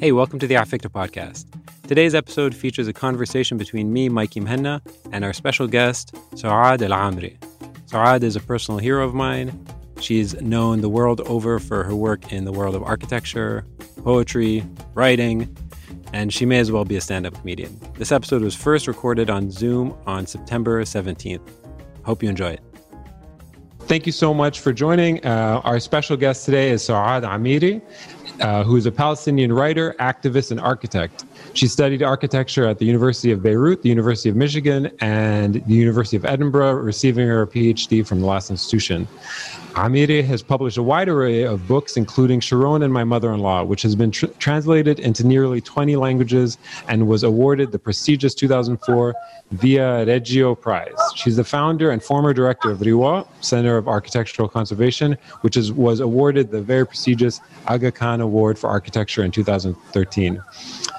Hey, welcome to the Afikra podcast. Today's episode features a conversation between me, Mikey Muhanna, and our special guest, Suad Al Amri. Suad is a personal hero of mine. She's known the world over for her work in the world of architecture, poetry, writing, and she may as well be a stand up comedian. This episode was first recorded on Zoom on September 17th. Hope you enjoy it. Thank you so much for joining. Uh, our special guest today is Suad Amiry, uh, who is a Palestinian writer, activist, and architect. She studied architecture at the University of Beirut, the University of Michigan, and the University of Edinburgh, receiving her PhD from the last institution. Amiry has published a wide array of books, including Sharon and My Mother-in-Law, which has been tr- translated into nearly 20 languages and was awarded the prestigious 2004 Viareggio Prize. She's the founder and former director of Riwaq, Center of Architectural Conservation, which is, was awarded the very prestigious Aga Khan Award for Architecture in 2013.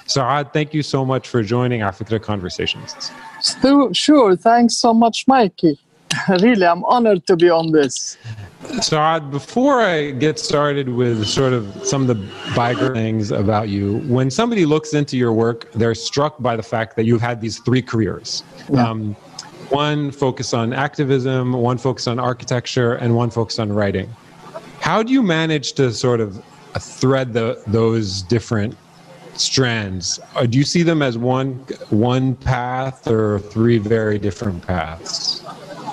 Suad, thank you so much for joining Afikra Conversations. Sure. Thanks so much, Mikey. really, I'm honored to be on this. Suad, before I get started with sort of some of the biographic things about you, when somebody looks into your work, they're struck by the fact that you've had these three careers. Yeah. Um, one focus on activism, one focus on architecture, and one focus on writing. How do you manage to sort of thread the, those different strands? Uh, do you see them as one one path or three very different paths?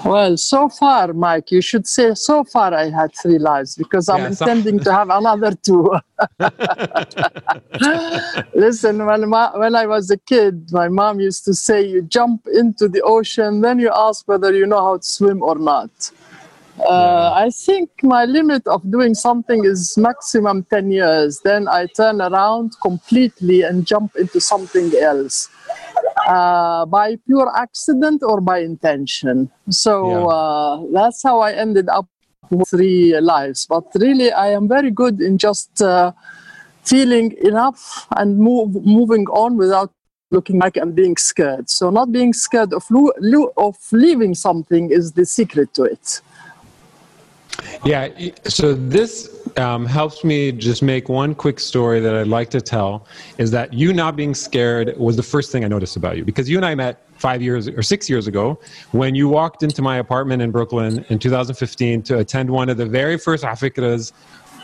Well, so far, Mike, you should say so far I had three lives because I'm yeah, intending to have another two. Listen, when, my, when I was a kid, my mom used to say, You jump into the ocean, then you ask whether you know how to swim or not. Uh. I think my limit of doing something is maximum 10 years. Then I turn around completely and jump into something else uh, by pure accident or by intention. So yeah. uh, that's how I ended up with three lives. But really, I am very good in just uh, feeling enough and move, moving on without looking back I'm being scared. So not being scared of, lo- lo- of leaving something is the secret to it. Yeah, so this um, helps me just make one quick story that I'd like to tell is that you not being scared was the first thing I noticed about you. Because you and I met five years or six years ago when you walked into my apartment in Brooklyn in 2015 to attend one of the very first Afikras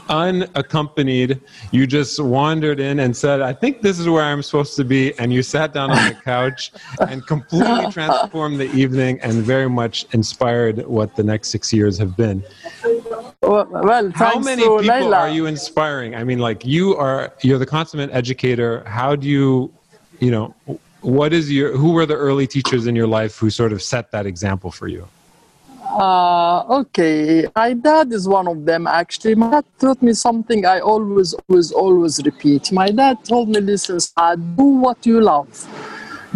unaccompanied. You just wandered in and said, I think this is where I'm supposed to be. And you sat down on the couch and completely transformed the evening and very much inspired what the next six years have been. Well, how many people Layla. are you inspiring? I mean, like you are, you're the consummate educator. How do you, you know, what is your, who were the early teachers in your life who sort of set that example for you? Uh, okay, my dad is one of them actually. My dad taught me something I always, always, always repeat. My dad told me, listen, do what you love.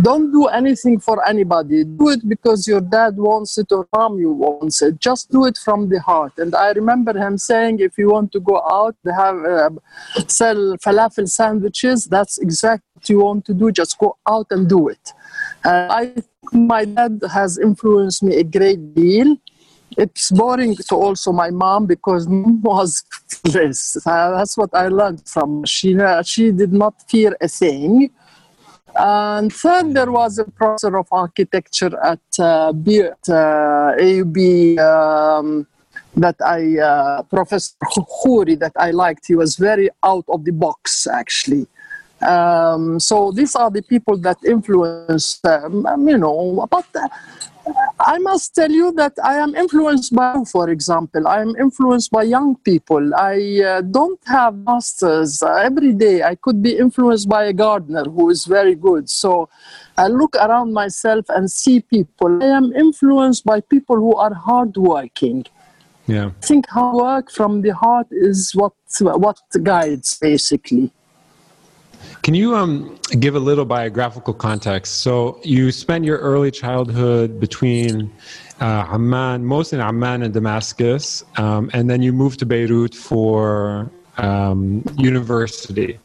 Don't do anything for anybody. Do it because your dad wants it or mom you wants it. Just do it from the heart. And I remember him saying, if you want to go out, have uh, sell falafel sandwiches. That's exactly you want to do. Just go out and do it. Uh, I my dad has influenced me a great deal. It's boring to also my mom because mom was fearless. Uh, that's what I learned from. She uh, she did not fear a thing. And third, there was a professor of architecture at, uh, B, uh, AUB um, that I, uh, Professor Khouri, that I liked. He was very out of the box, actually. Um, so these are the people that influence them, um, you know. But uh, I must tell you that I am influenced by, for example, I am influenced by young people. I uh, don't have masters. Uh, every day I could be influenced by a gardener who is very good. So I look around myself and see people. I am influenced by people who are hardworking. Yeah. I think hard work from the heart is what what guides basically. Can you um, give a little biographical context? So you spent your early childhood between uh, Amman, mostly in Amman and Damascus, um, and then you moved to Beirut for um, university.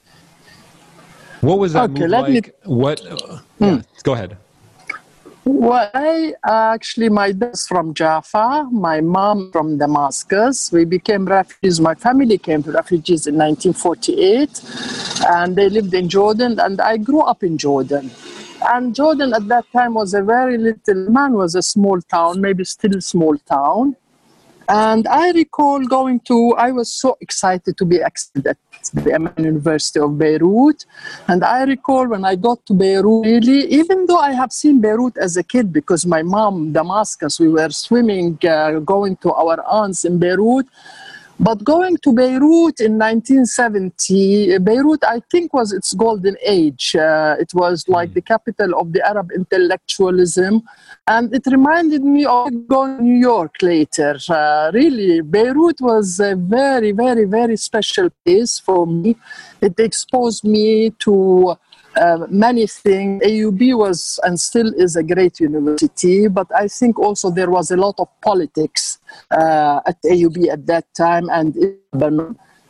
What was that okay, move like? Me... What? Uh, yeah, hmm. go ahead. Well, I actually, my dad's from Jaffa, my mom from Damascus. We became refugees. My family came to refugees in 1948, and they lived in Jordan, and I grew up in Jordan. And Jordan at that time was a very little man, was a small town, maybe still small town. And I recall going to, I was so excited to be accepted at the American University of Beirut. And I recall when I got to Beirut, really, even though I have seen Beirut as a kid because my mom, Damascus, we were swimming, uh, going to our aunts in Beirut. But going to Beirut in 1970, Beirut, I think, was its golden age. Uh, it was like mm. the capital of the Arab intellectualism. And it reminded me of going to New York later. Uh, really, Beirut was a very, very, very special place for me. It exposed me to uh, many things. AUB was and still is a great university, but I think also there was a lot of politics uh, at AUB at that time and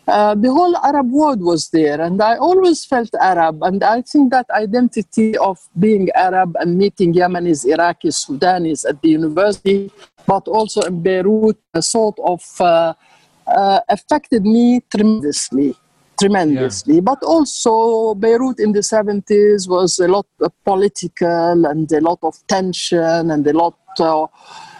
uh, the whole Arab world was there, and I always felt Arab. And I think that identity of being Arab and meeting Yemenis, Iraqis, Sudanis at the university, but also in Beirut, sort of uh, uh, affected me tremendously tremendously. Yeah. But also, Beirut in the 70s was a lot of political and a lot of tension and a lot. Uh,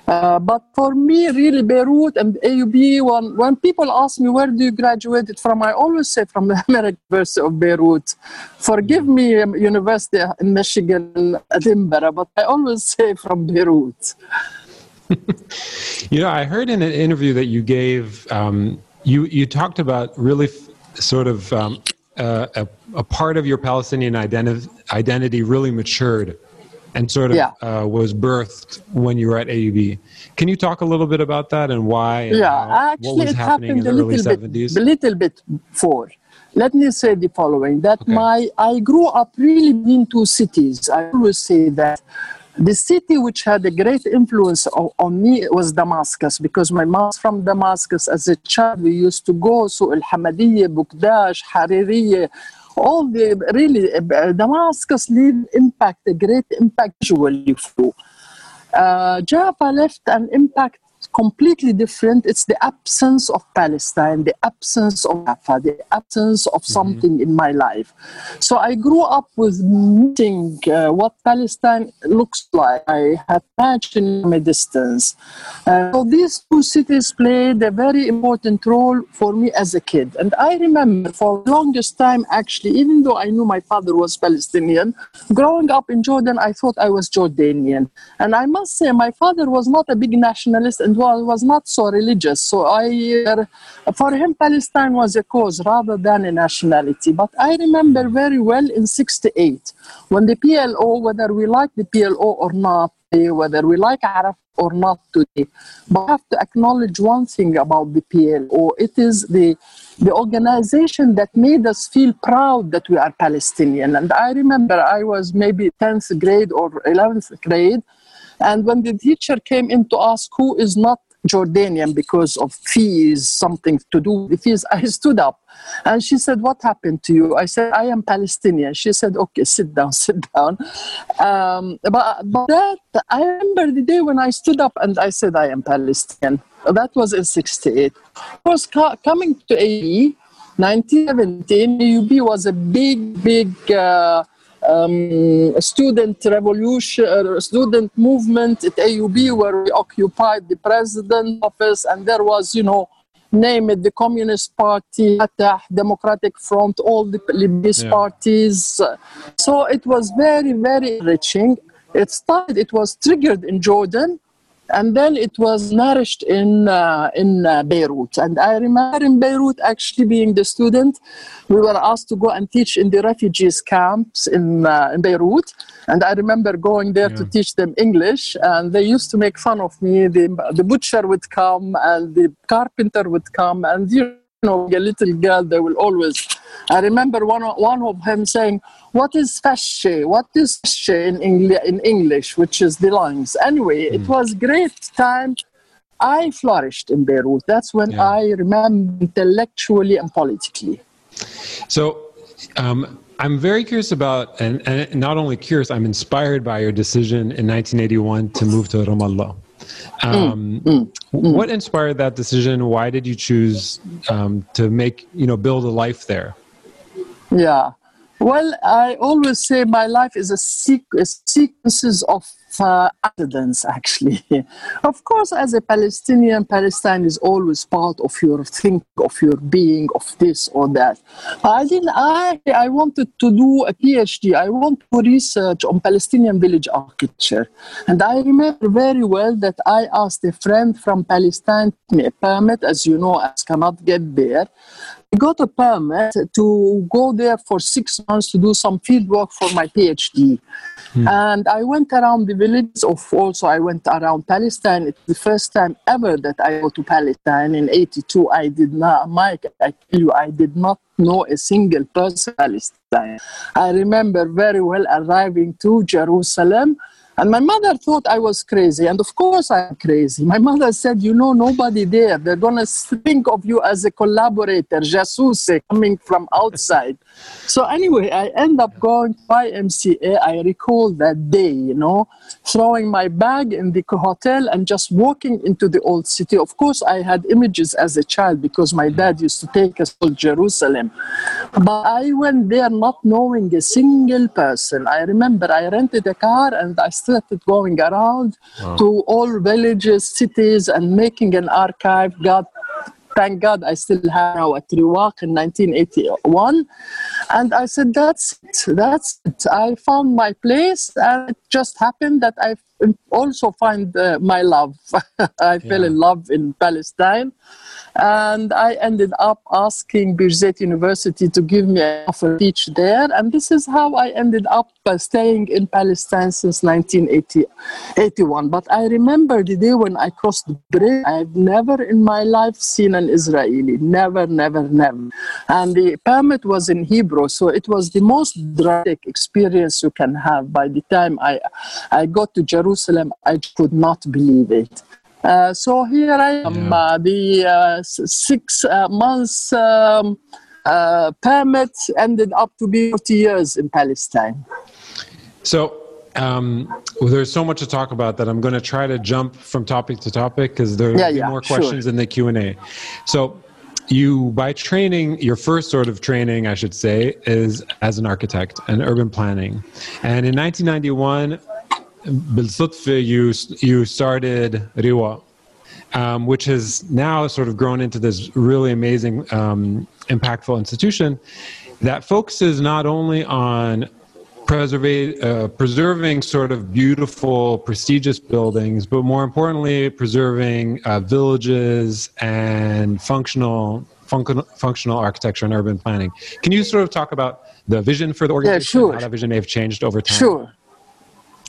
uh, but for me, really, Beirut and AUB, when, when people ask me where do you graduate from, I always say from the American University of Beirut. Forgive me, um, University in Michigan, Edinburgh, but I always say from Beirut. you know, I heard in an interview that you gave, um, you you talked about really sort of um, uh, a, a, part of your Palestinian identi- identity really matured and sort of yeah. uh, was birthed when you were at AUB. Can you talk a little bit about that and why? And yeah, how, actually, it happened a little bit, a little bit before. Let me say the following: that okay. my I grew up really in two cities. I always say that the city which had a great influence on, me was Damascus because my mom's from Damascus. As a child, we used to go to El Hamadiyya, Bakdash, Haririya, all the really uh, Damascus leave impact, a great impact visually. Uh, Jaffa left an impact completely different. It's the absence of Palestine, the absence of Rafah, the absence of mm-hmm. something mm-hmm. in my life. So I grew up with meeting uh, what Palestine looks like. I had imagined from a distance. Uh, so these two cities played a very important role for me as a kid. And I remember for the longest time, actually, even though I knew my father was Palestinian, growing up in Jordan, I thought I was Jordanian. And I must say, my father was not a big nationalist and was, was not so religious. So I, uh, for him, Palestine was a cause rather than a nationality. But I remember very well in 68, when the PLO, whether we like the PLO or not, whether we like Arab or not today. But I have to acknowledge one thing about the PLO. It is the, the organization that made us feel proud that we are Palestinian. And I remember I was maybe 10th grade or 11th grade, and when the teacher came in to ask who is not Jordanian because of fees, something to do with fees, I stood up and she said, What happened to you? I said, I am Palestinian. She said, Okay, sit down, sit down. Um, but, but that, I remember the day when I stood up and I said, I am Palestinian. That was in 68. Of course, coming to AE, 1917, UB was a big, big. Uh, um, student revolution, uh, student movement at AUB where we occupied the president office and there was, you know, name it the Communist Party, Democratic Front, all the Lebanese yeah. parties. So it was very, very enriching. It started, it was triggered in Jordan and then it was nourished in uh, in uh, Beirut. And I remember in Beirut actually being the student, we were asked to go and teach in the refugees camps in uh, in Beirut. And I remember going there yeah. to teach them English, and they used to make fun of me. The the butcher would come, and the carpenter would come, and you know, a little girl, they will always. I remember one one of him saying what is fasce? What is fasce in, Engli- in English, which is the lungs? Anyway, mm. it hmm. was great time. I flourished in Beirut. That's when yeah. I remember intellectually and politically. So, um, I'm very curious about, and, and not only curious, I'm inspired by your decision in 1981 to move to Ramallah. Um, mm, mm, mm. What inspired that decision? Why did you choose um, to make, you know, build a life there? Yeah. Well, I always say my life is a, sequ- sequences of uh, accidents, actually. of course, as a Palestinian, Palestine is always part of your think, of your being, of this or that. I didn't. I I wanted to do a PhD. I want to research on Palestinian village architecture, and I remember very well that I asked a friend from Palestine to me a permit, as you know, as cannot get there. I got a permit to go there for six months to do some field work for my PhD. Hmm. And I went around the villages of also I went around Palestine. It's the first time ever that I go to Palestine. In 82, I did not, Mike, I tell you, I did not know a single person Palestine. I remember very well arriving to Jerusalem and my mother thought I was crazy. And of course, I'm crazy. My mother said, You know, nobody there. They're going to think of you as a collaborator, jasouse, coming from outside. So, anyway, I end up going to YMCA. I recall that day, you know, throwing my bag in the hotel and just walking into the old city. Of course, I had images as a child because my dad used to take us to Jerusalem. But I went there not knowing a single person. I remember I rented a car and I started going around wow. to all villages, cities, and making an archive. God, thank God I still have now at Riwaq in 1981. And I said, that's it, that's it. I found my place, and it just happened that I also find uh, my love. I yeah. fell in love in Palestine. And I ended up asking Birzeit University to give me a offer to teach there. And this is how I ended up uh, staying in Palestine since 1981. But I remember the day when I crossed the bridge, I've never in my life seen an Israeli. Never, never, never. And the permit was in Hebrew. So it was the most dramatic experience you can have. By the time I, I got to Jerusalem, I could not believe it. Uh, so here I am, yeah. uh, the uh, six uh, months um, uh, permit ended up to be 40 years in Palestine. So um, well, there's so much to talk about that I'm going to try to jump from topic to topic because there yeah, yeah, more questions sure. in the Q&A. So you by training your first sort of training i should say is as an architect and urban planning and in 1991 بالصدفة you you started Riwaq, um, which has now sort of grown into this really amazing, um, impactful institution that focuses not only on uh, preserving sort of beautiful, prestigious buildings, but more importantly, preserving uh, villages and functional, func- functional architecture and urban planning. Can you sort of talk about the vision for the organization, yeah, sure. how that vision may have changed over time? Sure.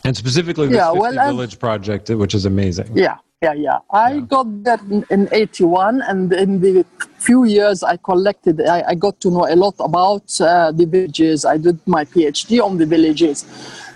And specifically the yeah, 50 well, Village project, which is amazing. Yeah, yeah, yeah. I yeah. got that in, in, 81, and in the few years I collected, I, I got to know a lot about uh, the villages. I did my PhD on the villages.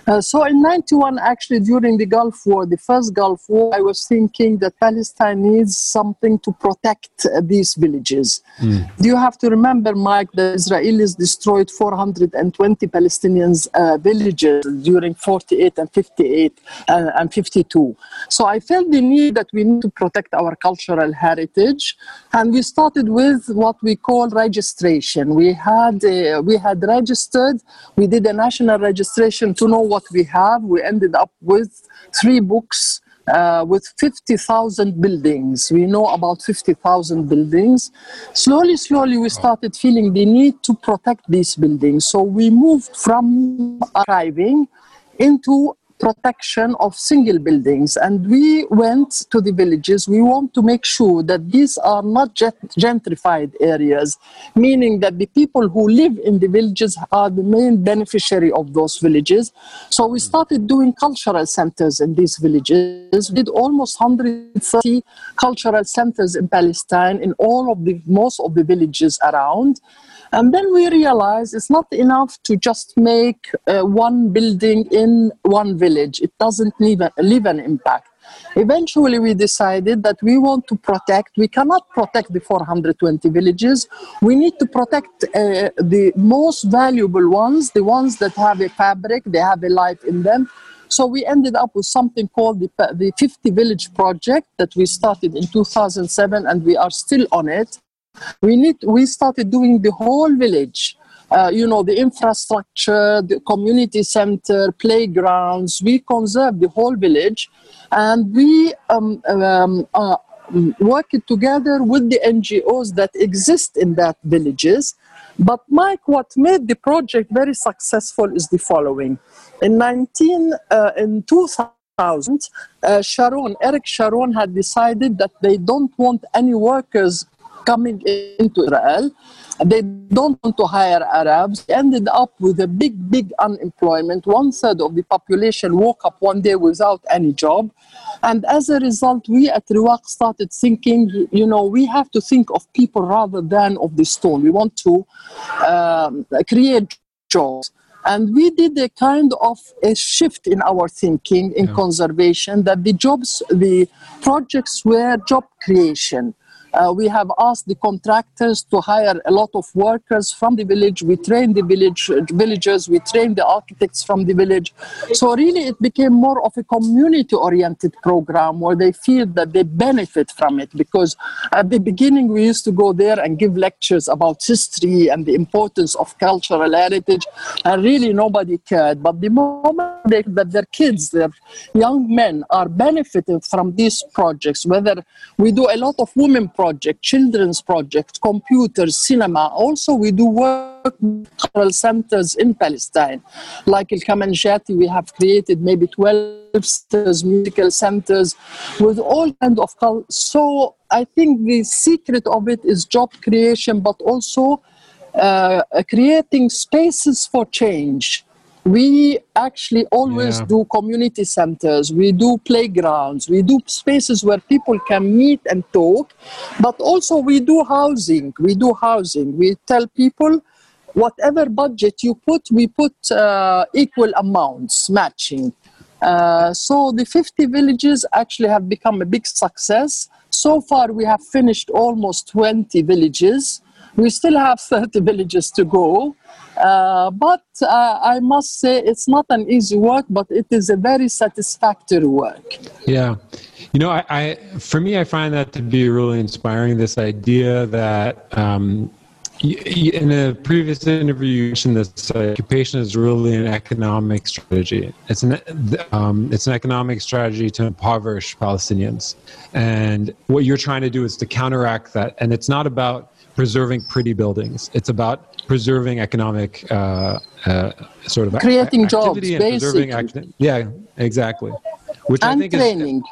Uh, so in 91, actually, during the Gulf War, the first Gulf War, I was thinking that Palestine needs something to protect uh, these villages. Mm. You have to remember, Mike, the Israelis destroyed 420 Palestinians' uh, villages during 48 and 58 uh, and 52. So I felt the need that we need to protect our cultural heritage, and we started with what we call registration. We had uh, we had registered, we did a national registration to know what we have, we ended up with three books uh, with 50,000 buildings. We know about 50,000 buildings. Slowly, slowly, we started feeling the need to protect these buildings. So we moved from archiving into protection of single buildings. And we went to the villages. We want to make sure that these are not gentrified areas, meaning that the people who live in the villages are the main beneficiary of those villages. So we hmm. started doing cultural centers in these villages. We did almost 130 cultural centers in Palestine in all of the most of the villages around. And then we realize it's not enough to just make uh, one building in one village. It doesn't leave, a, leave an impact. Eventually, we decided that we want to protect, we cannot protect the 420 villages. We need to protect uh, the most valuable ones, the ones that have a fabric, they have a life in them. So we ended up with something called the, the 50 Village Project that we started in 2007 and we are still on it. We, need, we started doing the whole village. Uh, you know, the infrastructure, the community center, playgrounds. We conserve the whole village and we um, um, uh, worked together with the NGOs that exist in that villages. But Mike, what made the project very successful is the following. In 19, uh, in 2000, uh, Sharon, Ariel Sharon had decided that they don't want any workers coming into Israel. They don't want to hire Arabs. They ended up with a big, big unemployment. One third of the population woke up one day without any job. And as a result, we at Riwaq started thinking, you know, we have to think of people rather than of the stone. We want to um, create jobs. And we did a kind of a shift in our thinking in yeah. conservation that the jobs, the projects were job creation. Uh, we have asked the contractors to hire a lot of workers from the village. We train the village villagers. We train the architects from the village. So really, it became more of a community-oriented program where they feel that they benefit from it. Because at the beginning, we used to go there and give lectures about history and the importance of cultural heritage, and really nobody cared. But the moment they, that their kids, their young men, are benefiting from these projects, whether we do a lot of women projects project, children's project, computers, cinema. Also, we do work cultural centers in Palestine. Like El Kamandjati, we have created maybe 12 centers, musical centers with all kind of. So I think the secret of it is job creation, but also uh, creating spaces for change we actually always yeah. do community centers. We do playgrounds. We do spaces where people can meet and talk. But also we do housing. We do housing. We tell people whatever budget you put we put uh, equal amounts matching. Uh, so the 50 villages actually have become a big success. So far we have finished almost 20 villages we still have 30 villages to go uh, but uh, I must say it's not an easy work, but it is a very satisfactory work. Yeah. You know, I, I for me, I find that to be really inspiring. This idea that um, in a previous interview, you mentioned this uh, occupation is really an economic strategy. It's an um, it's an economic strategy to impoverish Palestinians, and what you're trying to do is to counteract that. And it's not about preserving pretty buildings. It's about preserving economic uh, uh, sort of creating jobs, basically. Acti- yeah, exactly. Which and I think training. Is,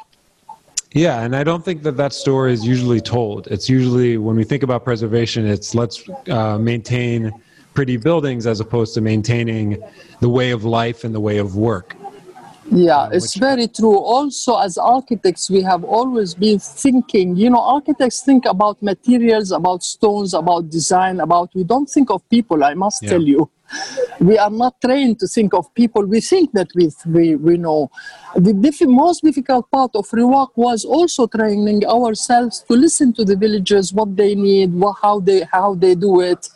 yeah, and I don't think that that story is usually told. It's usually when we think about preservation, it's let's uh, maintain pretty buildings as opposed to maintaining the way of life and the way of work. Yeah, uh, it's very true. Also, as architects, we have always been thinking, you know, architects think about materials, about stones, about design, about, we don't think of people, I must yeah. tell you we are not trained to think of people. We think that we, we, we know. The diff- most difficult part of Riwaq was also training ourselves to listen to the villagers, what they need, what, how, they, how they do it.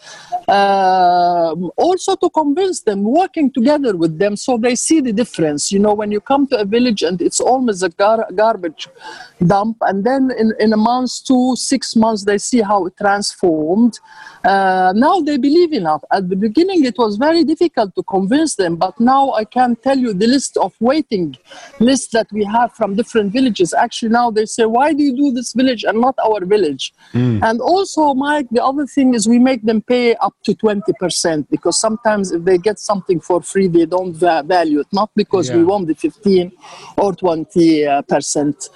Uh, also to convince them, working together with them so they see the difference. You know, when you come to a village and it's almost a gar- garbage dump, and then in, in a month, two, six months, they see how it transformed. Uh, now they believe in it. At the beginning, it was very difficult to convince them, but now I can tell you the list of waiting lists that we have from different villages. Actually, now they say, "Why do you do this village and not our village?" Mm. And also, Mike, the other thing is we make them pay up to twenty percent because sometimes if they get something for free, they don't value it. Not because yeah. we want the fifteen or twenty uh, percent.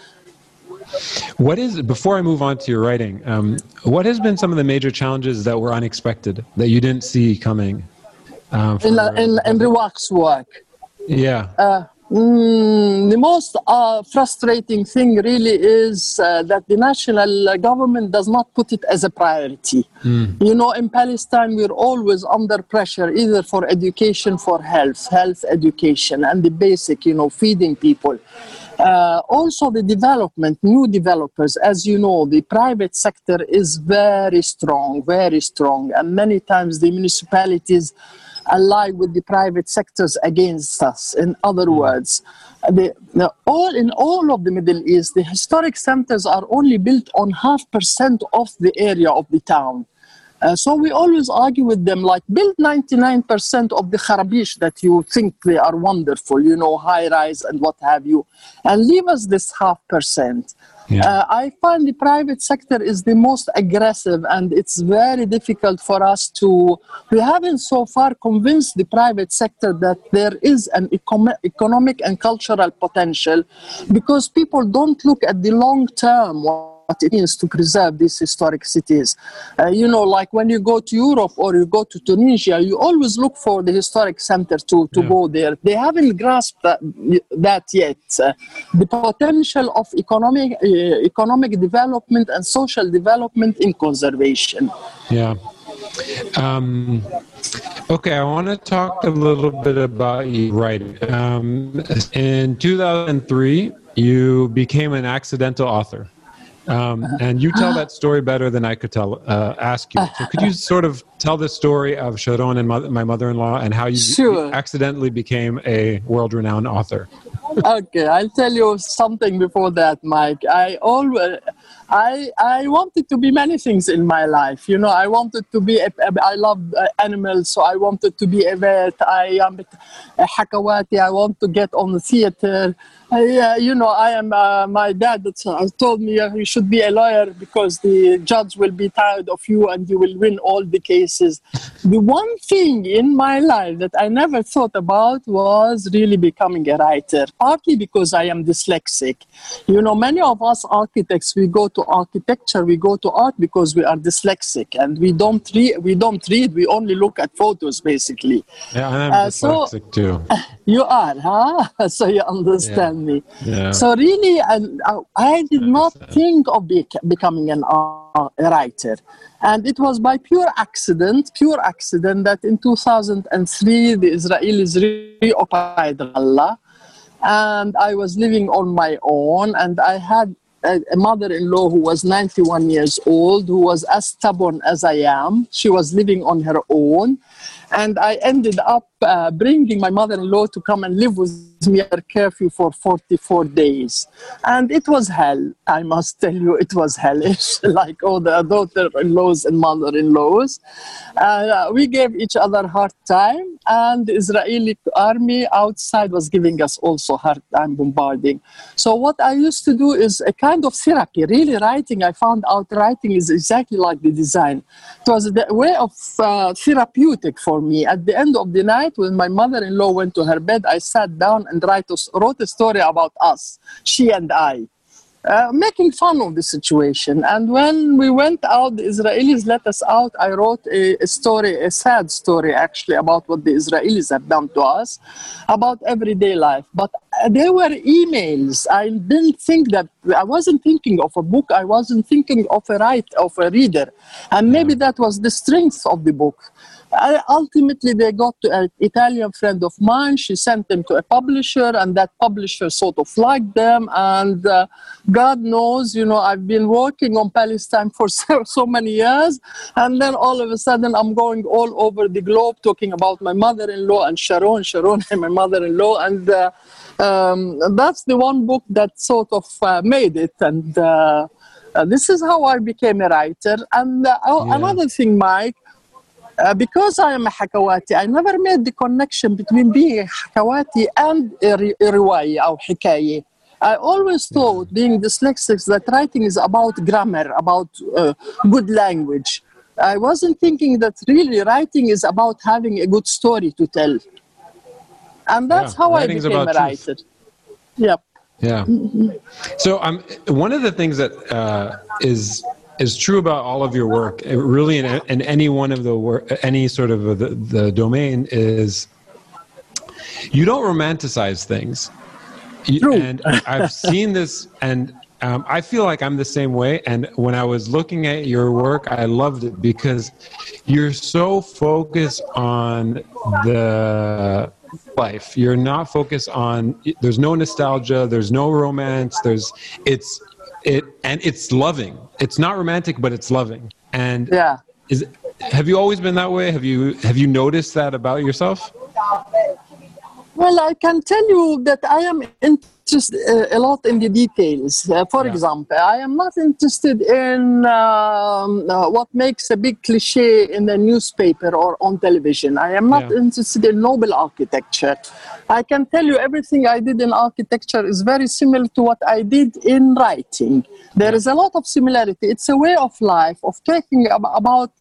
What is before I move on to your writing? Um, what has been some of the major challenges that were unexpected that you didn't see coming? Um, for, in, in, in Riwaq's work. Yeah. Uh, Mm, the most uh, frustrating thing really is uh, that the national government does not put it as a priority. Mm. You know, in Palestine, we're always under pressure either for education, for health, health education, and the basic, you know, feeding people. Uh, also, the development, new developers, as you know, the private sector is very strong, very strong, and many times the municipalities ally with the private sectors against us. In other Mm. words, the, the, all in all of the Middle East, the historic centers are only built on half percent of the area of the town. Uh, so we always argue with them like build 99% of the kharabish that you think they are wonderful, you know, high rise and what have you, and leave us this half percent. Yeah. Uh, I find the private sector is the most aggressive, and it's very difficult for us to. We haven't so far convinced the private sector that there is an econo- economic and cultural potential because people don't look at the long term what it means to preserve these historic cities. Uh, you know, like when you go to Europe or you go to Tunisia, you always look for the historic center to, to Yeah. go there. They haven't grasped that, that yet. Uh, the potential of economic, uh, economic development and social development in conservation. Yeah. Um, okay, I want to talk a little bit about you writing. Um, in 2003, you became an accidental author. Um, and you tell that story better than I could tell. Uh, ask you. So, could you sort of tell the story of Sharon and mo- my mother-in-law and how you Sure. accidentally became a world-renowned author? okay, I'll tell you something before that, Mike. I always, I, I wanted to be many things in my life. You know, I wanted to be. A, a- I love uh, animals, so I wanted to be a vet. I am a hakawati. I want to get on the theater. I, uh, you know, I am. Uh, my dad uh, told me uh, you should be a lawyer because the judge will be tired of you and you will win all the cases. The one thing in my life that I never thought about was really becoming a writer. Partly because I am dyslexic. You know, many of us architects we go to architecture, we go to art because we are dyslexic and we don't read. We don't read. We only look at photos, basically. Yeah, I'm Uh, so- dyslexic too. You are, huh? so you understand me. Yeah. So really, and I, I did not think of bec becoming an uh, a writer, and it was by pure accident, pure accident that in 2003 the Israelis reoccupied Ramallah, and I was living on my own, and I had a, a mother-in-law who was 91 years old, who was as stubborn as I am. She was living on her own, and I ended up uh, bringing my mother-in-law to come and live with me at curfew for 44 days, and it was hell. I must tell you, it was hellish, like all the daughter-in-laws and mother-in-laws. Uh, we gave each other hard time, and the Israeli army outside was giving us also hard time bombarding. So what I used to do is a kind of therapy. Really, writing. I found out writing is exactly like the design. It was the way of uh, therapeutic for me. At the end of the night, when my mother-in-law went to her bed, I sat down and write a, wrote a story about us, she and I uh, making fun of the situation. And when we went out, the Israelis let us out. I wrote a, a story, a sad story actually, about what the Israelis have done to us, about everyday life. But uh, there were emails. I didn't think that, I wasn't thinking of a book, I wasn't thinking of a write, of a reader. And maybe that was the strength of the book. I, ultimately, they got to an Italian friend of mine. She sent them to a publisher, and that publisher sort of liked them. And uh, God knows, you know, I've been working on Palestine for so, so many years. And then all of a sudden, I'm going all over the globe talking about my mother in law and Sharon, Sharon, and my mother in law. And uh, um, that's the one book that sort of uh, made it. And uh, uh, this is how I became a writer. And uh, oh, Yeah. another thing, Mike. Uh, because I am a Hakawati, I never made the connection between being a Hakawati and a, ri- a riwaya or hikaye. I always thought, being dyslexic, that writing is about grammar, about uh, good language. I wasn't thinking that really writing is about having a good story to tell. And that's Yeah, how I became about a truth. writer. Yep. Yeah. So um, one of the things that uh, is is true about all of your work, uh, really in, in any one of the work, any sort of the, the domain, is you don't romanticize things. True. And I've seen this, and um, I feel like I'm the same way. And when I was looking at your work, I loved it because you're so focused on the life. You're not focused on. There's no nostalgia. There's no romance. There's it's it and it's loving. It's not romantic, but it's loving. And yeah, is have you always been that way? Have you have you noticed that about yourself? Well, I can tell you that I am interested uh, a lot in the details. Uh, for yeah. example, I am not interested in um, uh, what makes a big cliche in the newspaper or on television. I am not yeah. interested in noble architecture. I can tell you everything I did in architecture is very similar to what I did in writing. There is a lot of similarity. It's a way of life of talking about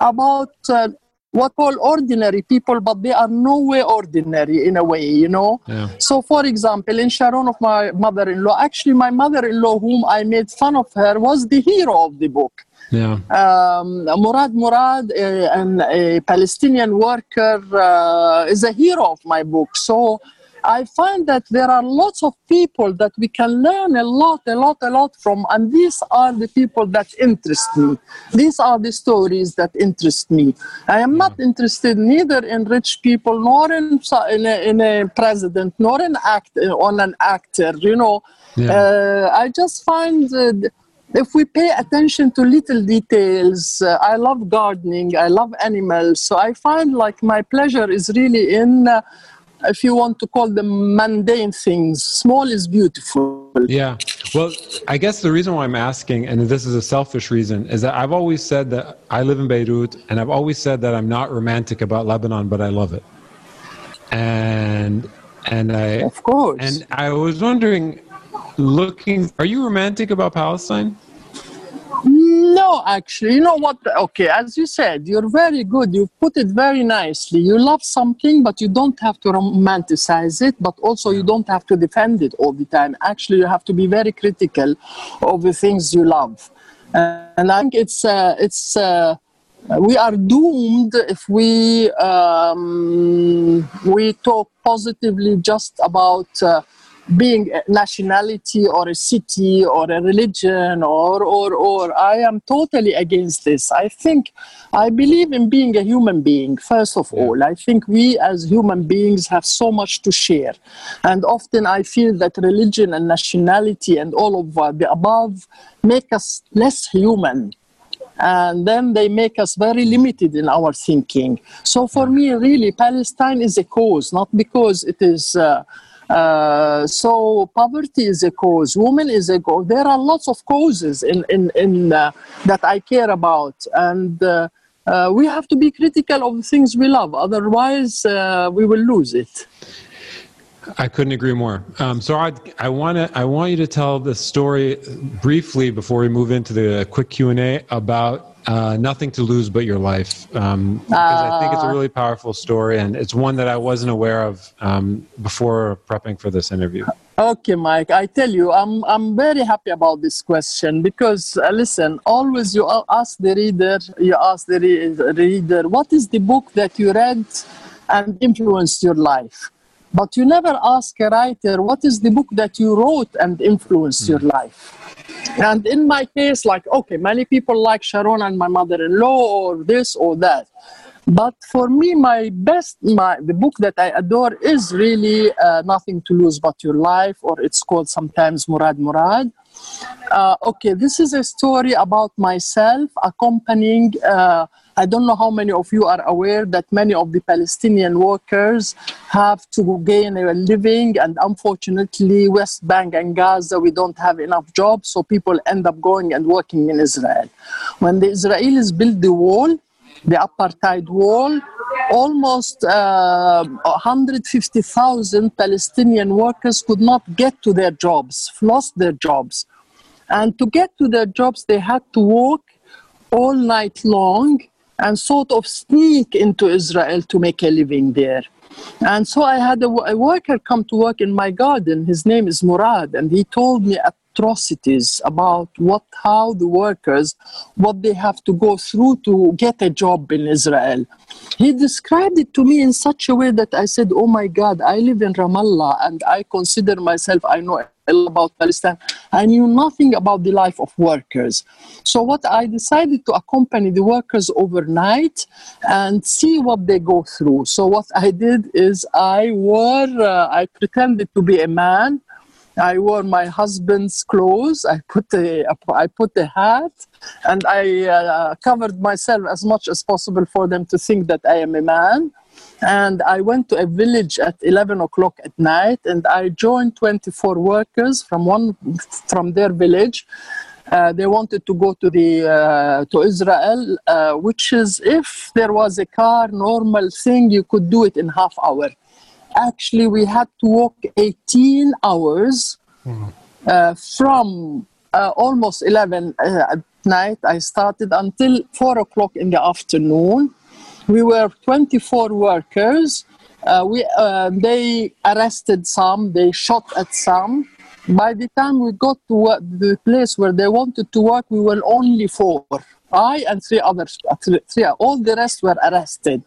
about uh, what all ordinary people, but they are no way ordinary in a way, you know. Yeah. So, for example, in Sharon of my mother-in-law, actually, my mother-in-law, whom I made fun of her, was the hero of the book. Yeah. Um, Murad Murad, a, a Palestinian worker, uh, is a hero of my book. So I find that there are lots of people that we can learn a lot, a lot, a lot from, and these are the people that interest me. These are the stories that interest me. I am not interested neither in rich people nor in, in, a, in a president nor in act on an actor. You know, yeah. uh, I just find. Uh, if we pay attention to little details, uh, I love gardening, I love animals, so I find like my pleasure is really in uh, if you want to call them mundane things, small is beautiful. Yeah. Well, I guess the reason why I'm asking, and this is a selfish reason, is that I've always said that I live in Beirut, and I've always said that I'm not romantic about Lebanon, but I love it. And and I of course. And I was wondering, looking, are you romantic about Palestine? No, actually, you know what? Okay, as you said, you're very good. You put it very nicely. You love something, but you don't have to romanticize it, but also you don't have to defend it all the time. Actually, you have to be very critical of the things you love. Uh, and I think it's uh, it's. Uh, we are doomed if we um, we talk positively just about uh, being a nationality or a city or a religion or or or I am totally against this. I think I believe in being a human being first of yeah. all. I think we as human beings have so much to share. And often I feel that religion and nationality and all of the above make us less human and then they make us very limited in our thinking. So for me, really, Palestine is a cause, not because it is uh, uh, so poverty is a cause, woman is a cause. There are lots of causes in, in, in uh, that I care about, and uh, uh we have to be critical of the things we love. Otherwise, uh, we will lose it. I couldn't agree more. Um, so I, I want to I want you to tell the story briefly before we move into the quick Q and A about uh, nothing to lose but your life um, because uh, I think it's a ah. really powerful story and it's one that I wasn't aware of um, before prepping for this interview. Okay, Mike. I tell you, I'm I'm very happy about this question because uh, listen, always you ask the reader, you ask the re- reader, what is the book that you read and influenced your life? But you never ask a writer, what is the book that you wrote and influenced mm. your life? And in my case, like, okay, many people like Sharon and my mother in law or this or that. But for me, my best, my, the book that I adore is really uh, Nothing to Lose But Your Life, or it's called sometimes Murad Murad. Uh, okay, this is a story about myself accompanying. Uh, I don't know how many of you are aware that many of the Palestinian workers have to gain a living, and unfortunately, West Bank and Gaza, we don't have enough jobs, so people end up going and working in Israel. When the Israelis built the wall, the apartheid wall, almost uh, 150,000 Palestinian workers could not get to their jobs, lost their jobs. And to get to their jobs, they had to walk all night long and sort of sneak into Israel to make a living there. And so I had a, a, worker come to work in my garden. His name is Murad, and he told me at atrocities about what how the workers what they have to go through to get a job in Israel. He described it to me in such a way that I said, "Oh my God, I live in Ramallah and I consider myself I know about Palestine. I knew nothing about the life of workers. So what I decided to accompany the workers overnight and see what they go through. So what I did is I wore, uh, I pretended to be a man. I wore my husband's clothes. I put a, I put a hat, and I uh, covered myself as much as possible for them to think that I am a man and I went to a village at 11 o'clock at night and I joined 24 workers from one from their village. Uh, they wanted to go to the uh, to Israel, uh, which is if there was a car, normal thing, you could do it in half hour. Actually, we had to walk 18 hours mm. from uh, almost 11 uh, at night. I started until four o'clock in the afternoon we were 24 workers. Uh, we, uh, they arrested some, they shot at some. By the time we got to the place where they wanted to work, we were only four. I and three others, three, all the rest were arrested.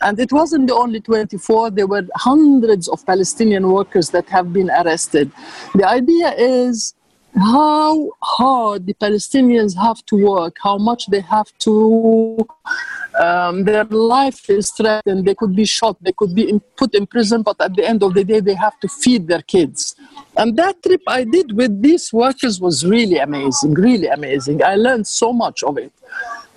And it wasn't the only 24, there were hundreds of Palestinian workers that have been arrested. The idea is how hard the Palestinians have to work, how much they have to um, their life is threatened. They could be shot. They could be in, put in prison. But at the end of the day, they have to feed their kids. And that trip I did with these workers was really amazing. Really amazing. I learned so much of it.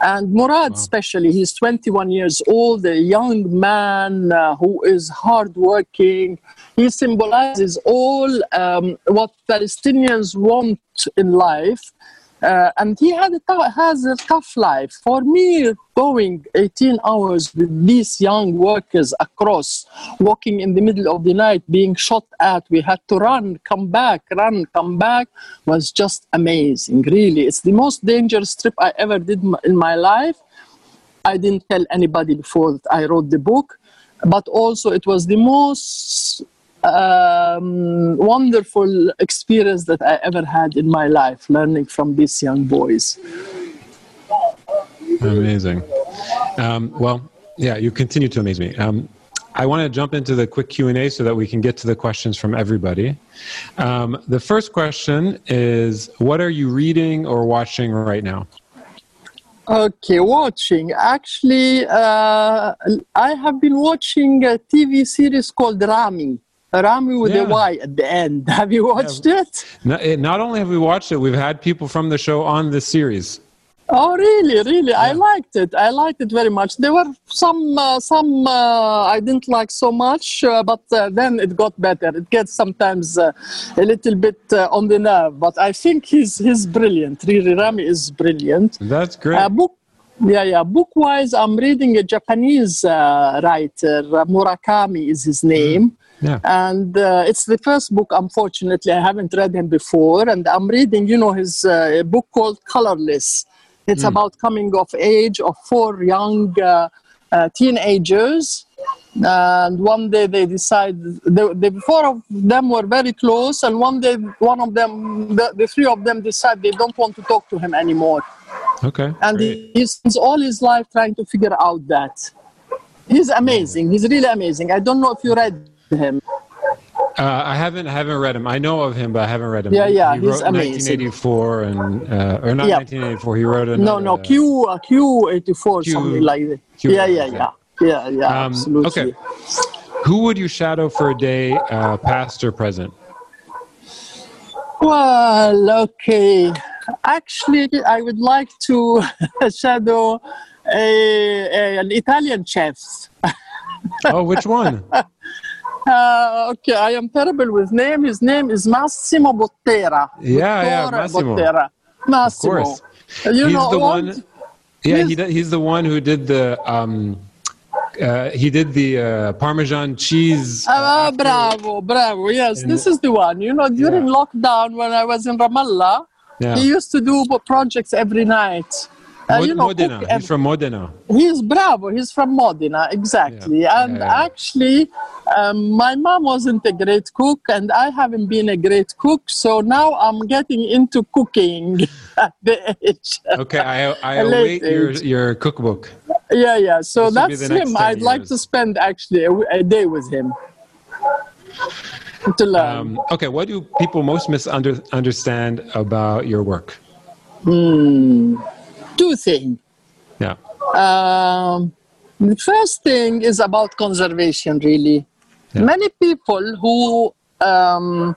And Murad, wow. especially, he's 21 years old, a young man uh, who is hardworking. He symbolizes all um, what Palestinians want in life uh, and he had has a tough life. For me, going 18 hours with these young workers across, walking in the middle of the night, being shot at, we had to run, come back, run, come back, was just amazing. Really, it's the most dangerous trip I ever did in my life. I didn't tell anybody before I wrote the book, but also it was the most um, wonderful experience that I ever had in my life, learning from these young boys. Amazing. Um, well, yeah, you continue to amaze me. Um, I want to jump into the quick Q and A so that we can get to the questions from everybody. Um, the first question is: What are you reading or watching right now? Okay, watching. Actually, uh, I have been watching a TV series called Ramy. Ramy with yeah. a Y at the end. Have you watched yeah. it? Not, eh, not only have we watched it, we've had people from the show on this series. Oh, really? Really? Yeah. I liked it. I liked it very much. There were some, uh, some uh, I didn't like so much, uh, but uh, then it got better. It gets sometimes uh, a little bit uh, on the nerve, but I think he's he's brilliant. Really, Ramy is brilliant. That's great. book, yeah, yeah. Book-wise, I'm reading a Japanese writer. Murakami is his name. Mm. Yeah. And uh, it's the first book, unfortunately. I haven't read him before. And I'm reading, you know, his uh, book called Colorless. It's mm. about coming of age of four young uh, uh teenagers. And one day they decide, the, the four of them were very close. And one day, one of them, the, the three of them decide they don't want to talk to him anymore. Okay. And he, he spends all his life trying to figure out that. He's amazing. He's really amazing. I don't know if you read him? Uh, I haven't haven't read him. I know of him, but I haven't read him. Yeah, yeah, he he's amazing. 1984 and uh, or not yeah. 1984. He wrote another, no, no Q uh, Q 84 Q, something like that. Q, yeah, yeah, yeah, yeah, yeah. Um, absolutely. Okay. Who would you shadow for a day, uh, past or present? Well, okay. Actually, I would like to shadow a, a, an Italian chef. oh, which one? Uh, okay, I am terrible with name. His name is Massimo Bottura. Yeah, yeah, Massimo. Bottura. Massimo. Of course. You he's know the one. Yeah, he's, he, he's the one who did the. Um, uh, he did the uh, Parmesan cheese. Uh, bravo, bravo. Yes, this is the one. You know, during yeah. lockdown when I was in Ramallah, yeah. he used to do projects every night. Uh, you know, Modena. cook He's from Modena. He's bravo. He's from Modena, exactly. Yeah, And yeah, yeah. actually, um, my mom wasn't a great cook, and I haven't been a great cook. So now I'm getting into cooking at the age. Okay, I, I await your, your cookbook. Yeah, yeah. So This that's him. I'd like to spend actually a, a day with him to learn. Um, okay, what do people most misunderstand about your work? Two things. Yeah. Um, the first thing is about conservation, really. Yeah. Many people who, um,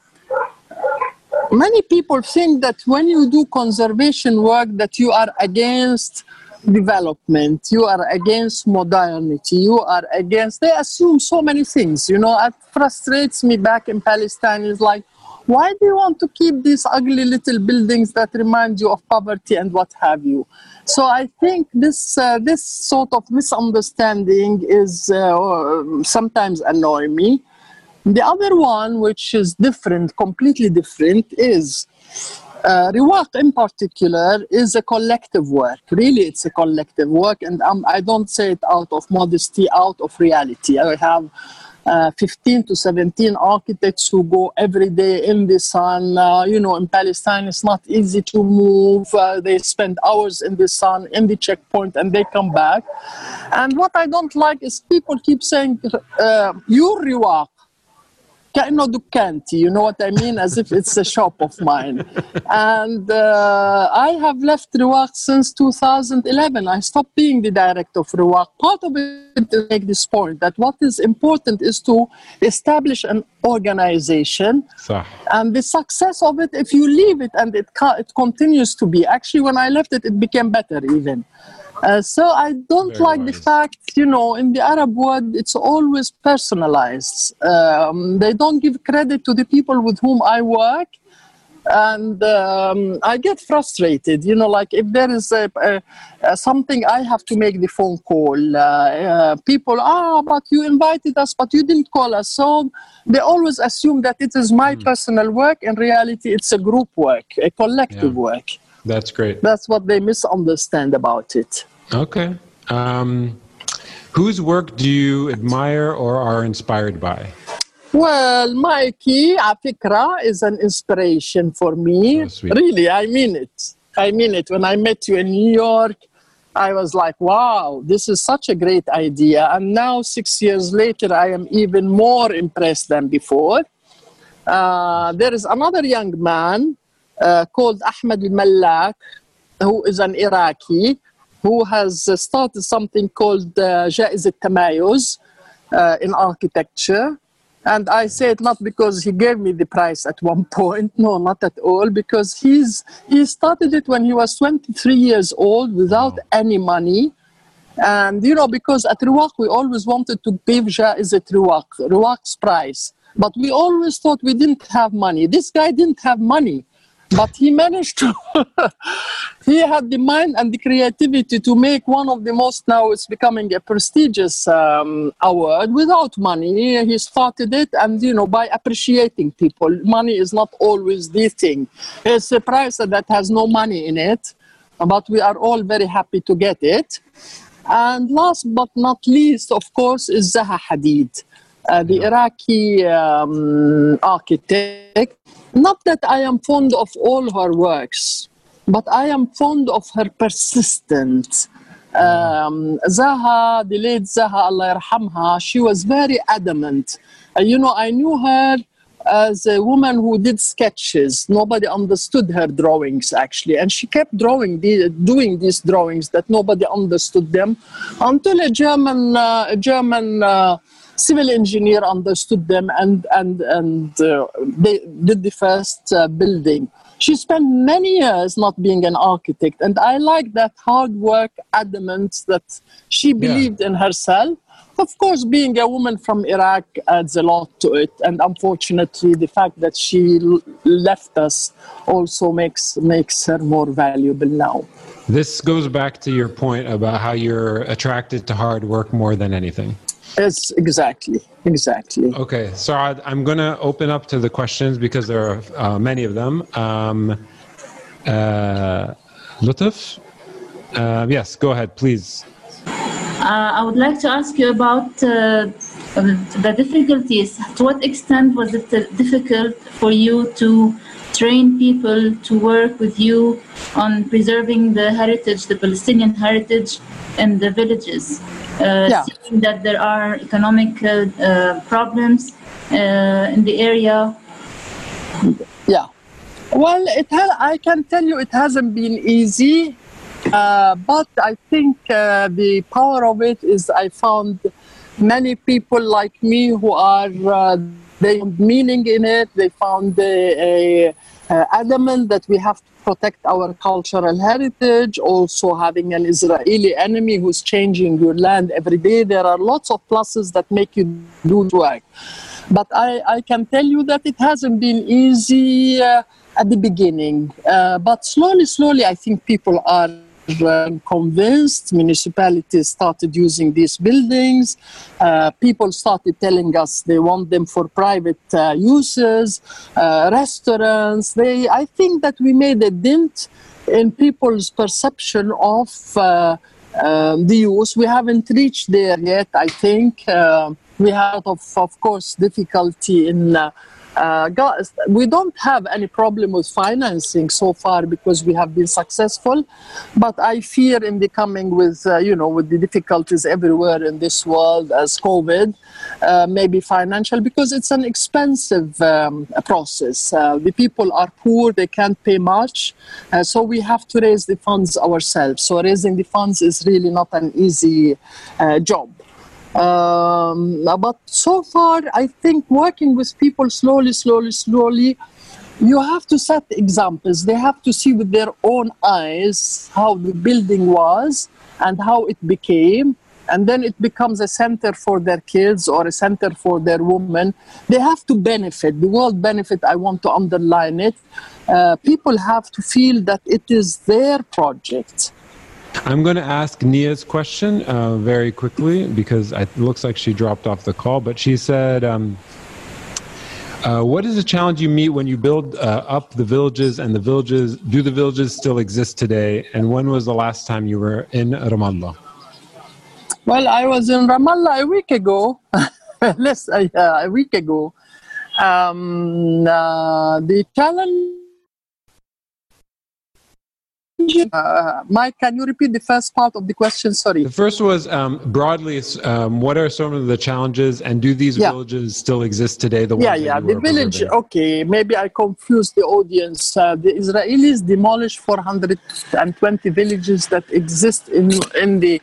many people think that when you do conservation work, that you are against development, you are against modernity, you are against. They assume so many things. You know, it frustrates me back in Palestine. Is like, why do you want to keep these ugly little buildings that remind you of poverty and what have you? So I think this uh, this sort of misunderstanding is uh, sometimes annoy me. The other one, which is different, completely different, is uh, Riwaq in particular is a collective work. Really, it's a collective work, and um, I don't say it out of modesty, out of reality. I have uh, 15 to 17 architects who go every day in the sun. Uh, you know, in Palestine, it's not easy to move. Uh, they spend hours in the sun, in the checkpoint, and they come back. And what I don't like is people keep saying, uh, "You're Riwaq." كأنه دكانتي you know what I mean? As if it's a shop of mine. And uh, I have left Riwaq since 2011 I stopped being the director of Riwaq. part of it to make this point that what is important is to establish an organization. And the success of it if you leave it and it, it continues to be actually when I left it it became better even uh, so i don't Very like the fact you know in the arab world it's always personalized um, they don't give credit to the people with whom i work and um, I get frustrated. You know, like if there is a, a, a something, I have to make the phone call. Uh, uh, people, ah, but you invited us, but you didn't call us. So they always assume that it is my personal work. In reality, it's a group work, a collective Yeah. work. That's great. That's what they misunderstand about it. Okay. Um, whose work do you admire or are inspired by? Well, Mikey, Afikra is an inspiration for me. Sweet. really, I mean it. I mean it. When I met you in New York, I was like, wow, this is such a great idea. And now, six years later, I am even more impressed than before. Uh, there is another young man called Ahmed al Mallak, who is an Iraqi, who has uh, started something called uh, Jaiz al Tamayuz uh, in architecture. And I say it not because he gave me the prize at one point, no, not at all, because he's he started it when he was 23 years old without any money. And you know, because at Riwaq we always wanted to give Jaiz at Riwaq, Riwaq's prize. But we always thought we didn't have money. This guy didn't have money, but he managed to. he had the mind and the creativity to make one of the most now it's becoming a prestigious um, award without money. He started it, and you know, by appreciating people. Money is not always the thing. It's a prize that has no money in it, but we are all very happy to get it. And last but not least, of course, is Zaha Hadid, uh, the Iraqi um, architect. Not that I am fond of all her works, but I am fond of her persistence. Um, Zaha, the late Zaha, Allah yarhamha, she was very adamant. Uh, you know, I knew her as a woman who did sketches. Nobody understood her drawings actually, and she kept drawing, the, doing these drawings that nobody understood them, until a German, uh, German uh, civil engineer understood them, and and and uh, they did the first uh, building. She spent many years not being an architect, and I like that hard work, adamant that she believed in herself. Of course, being a woman from Iraq adds a lot to it, and unfortunately, the fact that she l- left us also makes makes her more valuable now. This goes back to your point about how you're attracted to hard work more than anything. Yes, exactly, exactly. Okay, so I'm going to open up to the questions because there are uh, many of them. Um, uh, Lutf, Uh, yes, go ahead, please. Uh, I would like to ask you about uh, the difficulties. To what extent was it difficult for you to train people to work with you on preserving the heritage, the Palestinian heritage in the villages? Uh, yeah. Seeing that there are economic uh, uh, problems uh, in the area. Yeah. Well, it ha- I can tell you it hasn't been easy, uh, but I think uh, the power of it is I found many people like me who are uh, they meaning in it. They found a, a adamant that we have to protect our cultural heritage. Also, having an Israeli enemy who's changing your land every day. There are lots of pluses that make you do work. But I, I can tell you that it hasn't been easy. Uh, at the beginning. Uh, but slowly, slowly, I think people are uh, convinced. Municipalities started using these buildings. Uh, people started telling us they want them for private uh, uses. Uh, restaurants. They, I think that we made a dent in people's perception of uh, um, the use. We haven't reached there yet. I think we have, of, of course, difficulty in uh, we don't have any problem with financing so far because we have been successful, but I fear in the coming with uh, you know with the difficulties everywhere in this world as COVID, uh, maybe financial because it's an expensive um, process. Uh, the people are poor; they can't pay much, uh, so we have to raise the funds ourselves. So raising the funds is really not an easy uh, job. Um, but so far, I think working with people slowly, slowly, slowly, you have to set examples. They have to see with their own eyes how the building was and how it became. And then it becomes a center for their kids or a center for their women. They have to benefit. The world benefit, I want to underline it. Uh, people have to feel that it is their project I'm going to ask Nia's question uh, very quickly because it looks like she dropped off the call. But she said, um, uh, "What is the challenge you meet when you build uh, up the villages and the villages? Do the villages still exist today? And when was the last time you were in Ramallah?" Well, I was in Ramallah a week ago, less uh, a week ago. Um, uh, the challenge uh, Mike, can you repeat the first part of the question? Sorry. The first was um, broadly, um, what are some of the challenges, and do these yeah. villages still exist today? The yeah, yeah, the village. Okay, maybe I confused the audience. Uh, the Israelis demolished 420 villages that exist in in the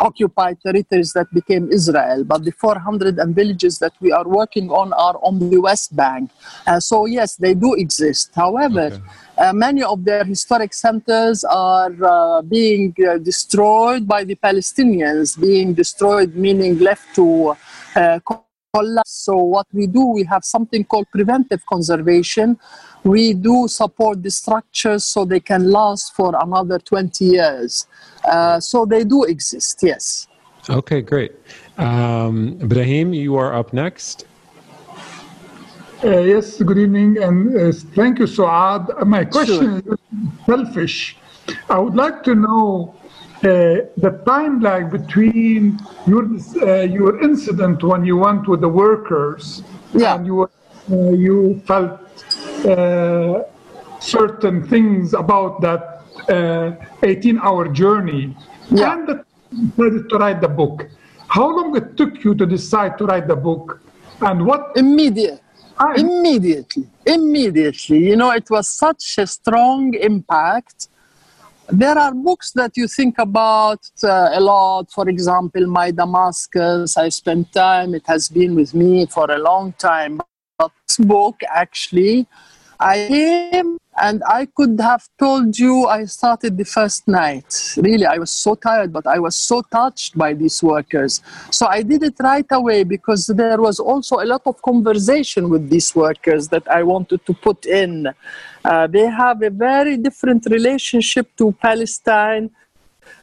occupied territories that became Israel, but the 400 and villages that we are working on are on the West Bank. Uh, so yes, they do exist. However. Okay uh, many of their historic centers are uh, being uh, destroyed by the Palestinians, being destroyed meaning left to uh, collapse. So, what we do, we have something called preventive conservation. We do support the structures so they can last for another 20 years. Uh, so, they do exist, yes. Okay, great. Um, Ibrahim, you are up next. Uh, yes, good evening, and uh, thank you, Suad. My question sure. is selfish. I would like to know uh, the time lag between your uh, your incident when you went with the workers yeah. and you uh, you felt uh, certain things about that 18-hour journey yeah. and the, to write the book. How long it took you to decide to write the book, and what immediate Immediately, immediately. You know, it was such a strong impact. There are books that you think about uh, a lot. For example, My Damascus. I spent time, it has been with me for a long time. But this book, actually, I came and I could have told you I started the first night. Really, I was so tired, but I was so touched by these workers. So I did it right away because there was also a lot of conversation with these workers that I wanted to put in. Uh, they have a very different relationship to Palestine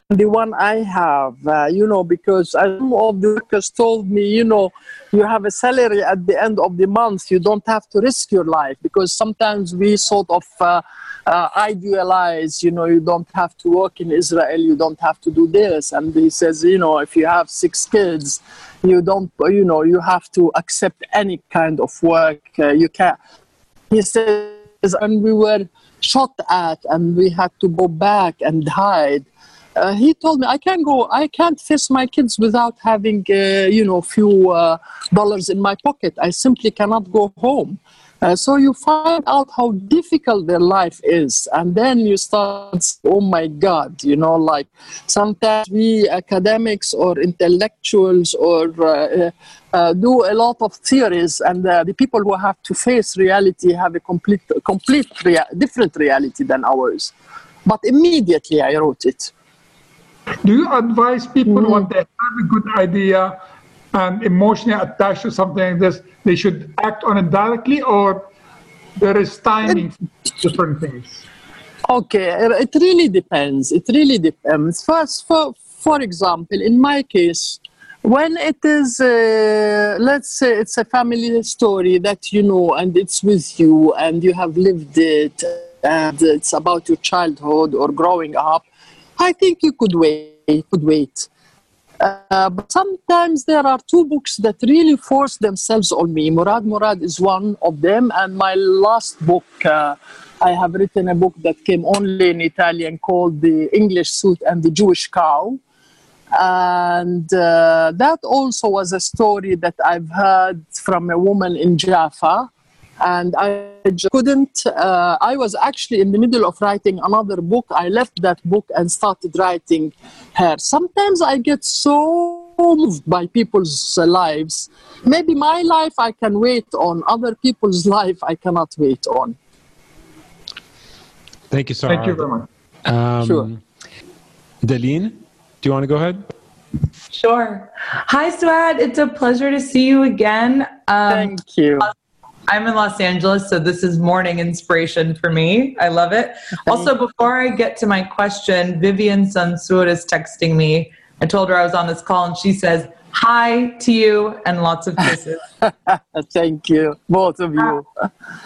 the one I have, uh, you know, because some of the workers told me, you know, you have a salary at the end of the month, you don't have to risk your life because sometimes we sort of uh, uh, idealize, you know, you don't have to work in Israel, you don't have to do this. And he says, you know, if you have six kids, you don't, you know, you have to accept any kind of work. Uh, you can't. He says, and we were shot at and we had to go back and hide. Uh, he told me I can't go. I can't face my kids without having, uh, you know, a few uh, dollars in my pocket. I simply cannot go home. Uh, so you find out how difficult their life is, and then you start, oh my God, you know, like sometimes we academics or intellectuals or uh, uh, do a lot of theories, and the people who have to face reality have a complete, complete rea- different reality than ours. But immediately I wrote it. Do you advise people mm-hmm. when they have a good idea and emotionally attached to something like this, they should act on it directly, or there is timing for different things? Okay, it really depends. It really depends. First, for for example, in my case, when it is, uh, let's say, it's a family story that you know, and it's with you, and you have lived it, and it's about your childhood or growing up. I think you could wait. Could wait. Uh, but sometimes there are two books that really force themselves on me. Murad Murad is one of them, and my last book, uh, I have written a book that came only in Italian called The English Suit and the Jewish Cow. And uh, that also was a story that I've heard from a woman in Jaffa and I couldn't. Uh, I was actually in the middle of writing another book. I left that book and started writing her. Sometimes I get so moved by people's lives. Maybe my life I can wait on, other people's life I cannot wait on. Thank you, sir. Thank you very much. Um, sure. Daleen, do you want to go ahead? Sure. Hi, Suad. It's a pleasure to see you again. Um, Thank you. I'm in Los Angeles, so this is morning inspiration for me. I love it. Also, before I get to my question, Vivien Sansour is texting me. I told her I was on this call, and she says, Hi to you and lots of kisses. Thank you, both of you.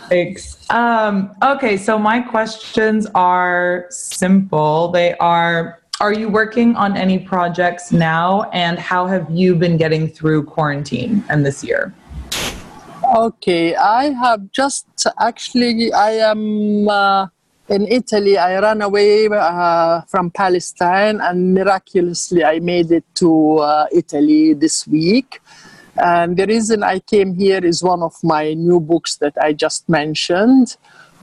Thanks. Um, okay, so my questions are simple. They are Are you working on any projects now, and how have you been getting through quarantine and this year? Okay, I have just actually, I am uh, in Italy. I ran away uh, from Palestine and miraculously I made it to uh, Italy this week. And the reason I came here is one of my new books that I just mentioned.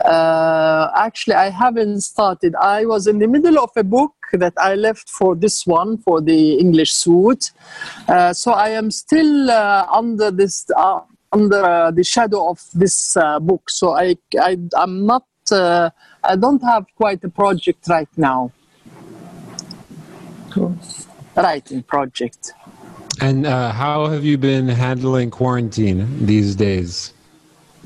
Uh, actually, I haven't started. I was in the middle of a book that I left for this one, for the English suit. Uh, so I am still uh, under this uh, under uh, the shadow of this uh, book. So I, I, I'm not, uh, I don't have quite a project right now. Cool. Writing project. And uh, how have you been handling quarantine these days?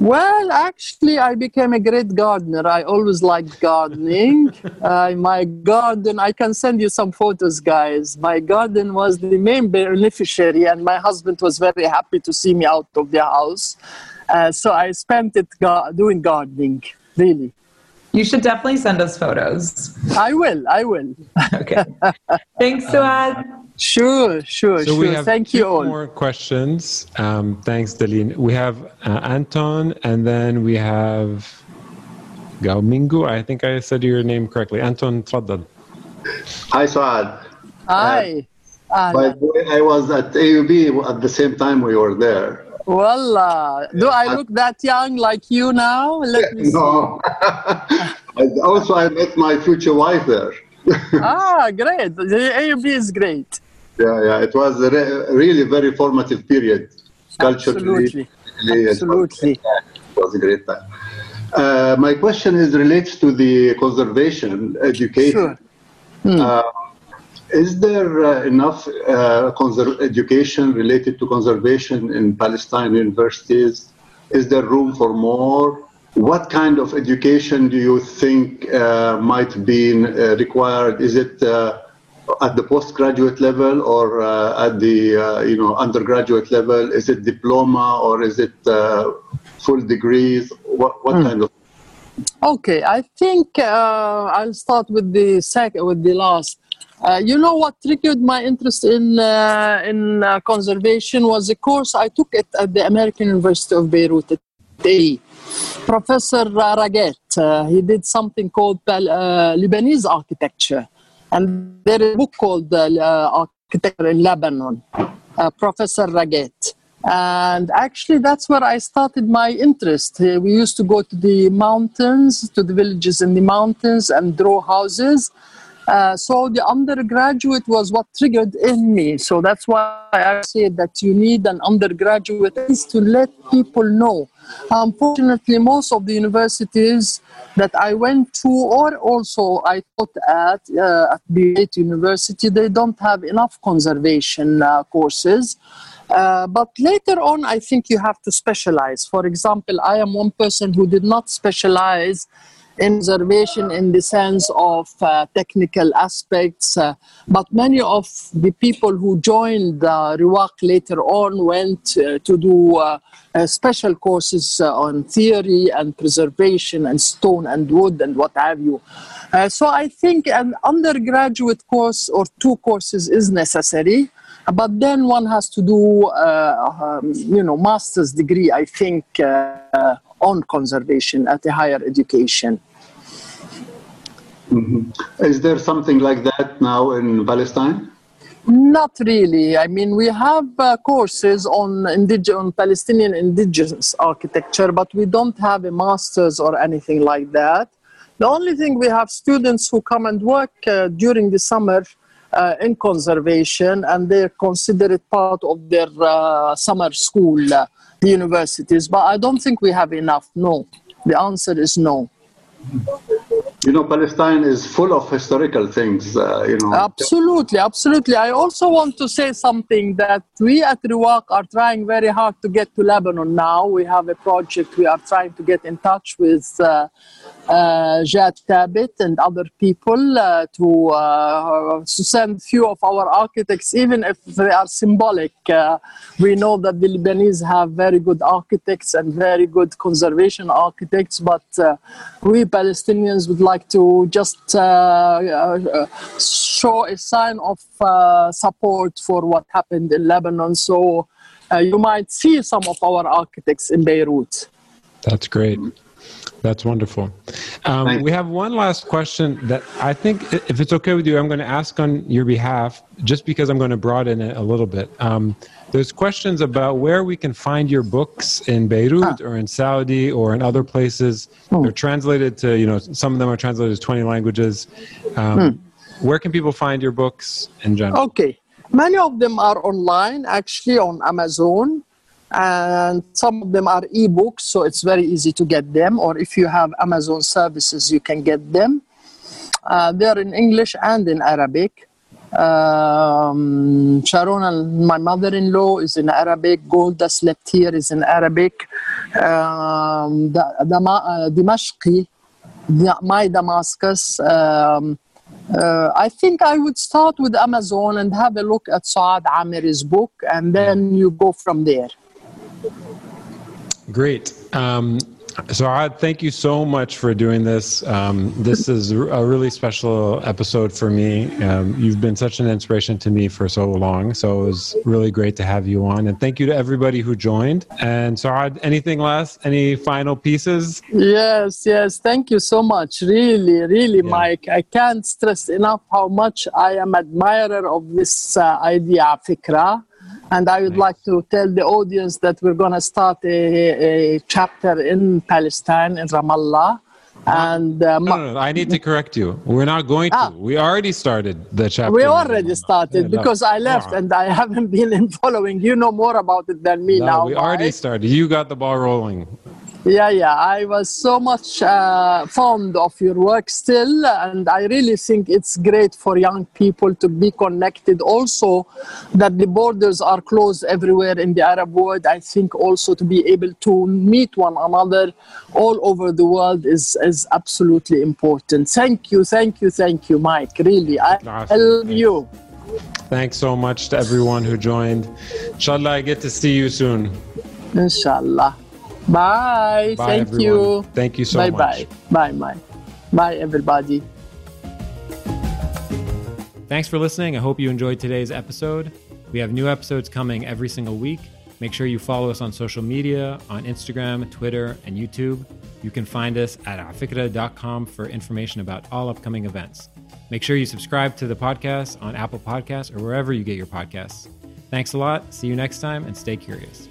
Well, actually, I became a great gardener. I always liked gardening. uh, my garden, I can send you some photos, guys. My garden was the main beneficiary, and my husband was very happy to see me out of the house. Uh, so I spent it ga- doing gardening, really. You should definitely send us photos. I will. I will. okay. Thanks, Suad. Sure, sure, so sure. We have Thank two you all. more questions. Um, thanks, Daleen. We have uh, Anton, and then we have Gaumingu. I think I said your name correctly. Anton, tfaddal. Hi, Suad. Hi. Uh, by the way, I was at AUB at the same time we were there. Voila. Do I look that young like you now? Let me no. also, I met my future wife there. ah, great. The AUB is great. Yeah, yeah. It was a re- really very formative period. Culturally. Absolutely. Absolutely. It was, a great time. Uh, my question is relates to the conservation education. Sure. Hmm. Uh, is there uh, enough uh, education related to conservation in Palestine universities? Is there room for more? What kind of education do you think uh, might be uh, required? Is it uh, at the postgraduate level or uh, at the uh, you know undergraduate level? Is it diploma or is it uh, full degrees? What what Hmm. kind of Okay, I think uh, I'll start with the second, with the last. Uh, you know what triggered my interest in uh, in uh, conservation was a course I took it at the American University of Beirut at AE. Professor Ragette, uh, he did something called uh, Lebanese architecture, and there is a book called uh, Architecture in Lebanon. Uh, Professor Ragette. And actually, that's where I started my interest. Uh, we used to go to the mountains, to the villages in the mountains, and draw houses. Uh, so the undergraduate was what triggered in me. So that's why I say that you need an undergraduate is to let people know. Unfortunately, most of the universities that I went to, or also I taught at uh, at Beirut University, they don't have enough conservation uh, courses. Uh, but later on, I think you have to specialize. For example, I am one person who did not specialize in conservation in the sense of uh, technical aspects, uh, but many of the people who joined uh, Riwaq later on went uh, to do uh, uh, special courses uh, on theory and preservation and stone and wood and what have you. So I think an undergraduate course or two courses is necessary but then one has to do uh, um, you know master's degree i think uh, on conservation at a higher education is there something like that now in Palestine? not really. I mean we have uh, courses on, on palestinian indigenous architecture but we don't have a master's or anything like that. The only thing we have students who come and work uh, during the summer uh, in conservation and they consider it part of their uh, summer school uh, universities. But i don't think we have enough. No. The answer is no You know, Palestine is full of historical things. Uh, you know, Absolutely, absolutely. I also want to say something that we at Riwaq are trying very hard to get to Lebanon now. We have a project, we are trying to get in touch with uh, uh, Jad Tabet and other people uh, to, uh, to send few of our architects, even if they are symbolic. Uh, we know that the Lebanese have very good architects and very good conservation architects, but uh, we Palestinians would like to just uh, uh, show a sign of uh, support for what happened in Lebanon. So uh, you might see some of our architects in Beirut. That's great. That's wonderful. Um, we have one last question that I think, if it's okay with you, I'm going to ask on your behalf, just because I'm going to broaden it a little bit. Um, there's questions about where we can find your books in Beirut or in Saudi or in other places. They're translated to, you know, some of them are translated to 20 languages. Um, Where can people find your books in general? Okay. Many of them are online, actually, on Amazon. And some of them are ebooks, so it's very easy to get them. Or if you have Amazon services, you can get them. Uh, they're in English and in Arabic. Um, Sharon, and my mother in law, is in Arabic. Golda Slept Here is in Arabic. Um, Da- Dama- uh, Dimashqi, Da- My Damascus. Um, uh, I think I would start with Amazon and have a look at Suad Amiry's book, and then you go from there. Great. Um, Suad, thank you so much for doing this. Um, this is a really special episode for me. Um, you've been such an inspiration to me for so long. So it was really great to have you on. And thank you to everybody who joined. And Suad, anything last? Any final pieces? Yes, yes. Thank you so much. Really, really, Yeah. Mike. I can't stress enough how much I am admirer of this uh, idea, Fikra. And I would Nice. like to tell the audience that we're going to start a, a chapter in Palestine, in Ramallah. And uh, No, no, no, I need to correct you. We're not going to. Ah. We already started the chapter. we already started no. because I left Ah. and I haven't been in following. You know more about it than me No, now. we already started. You got the ball rolling. Yeah, yeah. I was so much uh, fond of your work still, and I really think it's great for young people to be connected. Also, that the borders are closed everywhere in the Arab world. I think also to be able to meet one another all over the world is, is absolutely important. Thank you, thank you, thank you, Mike. Really, I love you. Thanks so much to everyone who joined. Inshallah, I get to see you soon. Inshallah. Bye. Bye, Thank everyone. you. Thank you so bye much. Bye. Bye. Bye. Bye, Bye, everybody. Thanks for listening. I hope you enjoyed today's episode. We have new episodes coming every single week. Make sure you follow us on social media on Instagram, Twitter, and YouTube. You can find us at afikra.com for information about all upcoming events. Make sure you subscribe to the podcast on Apple Podcasts or wherever you get your podcasts. Thanks a lot. See you next time and stay curious.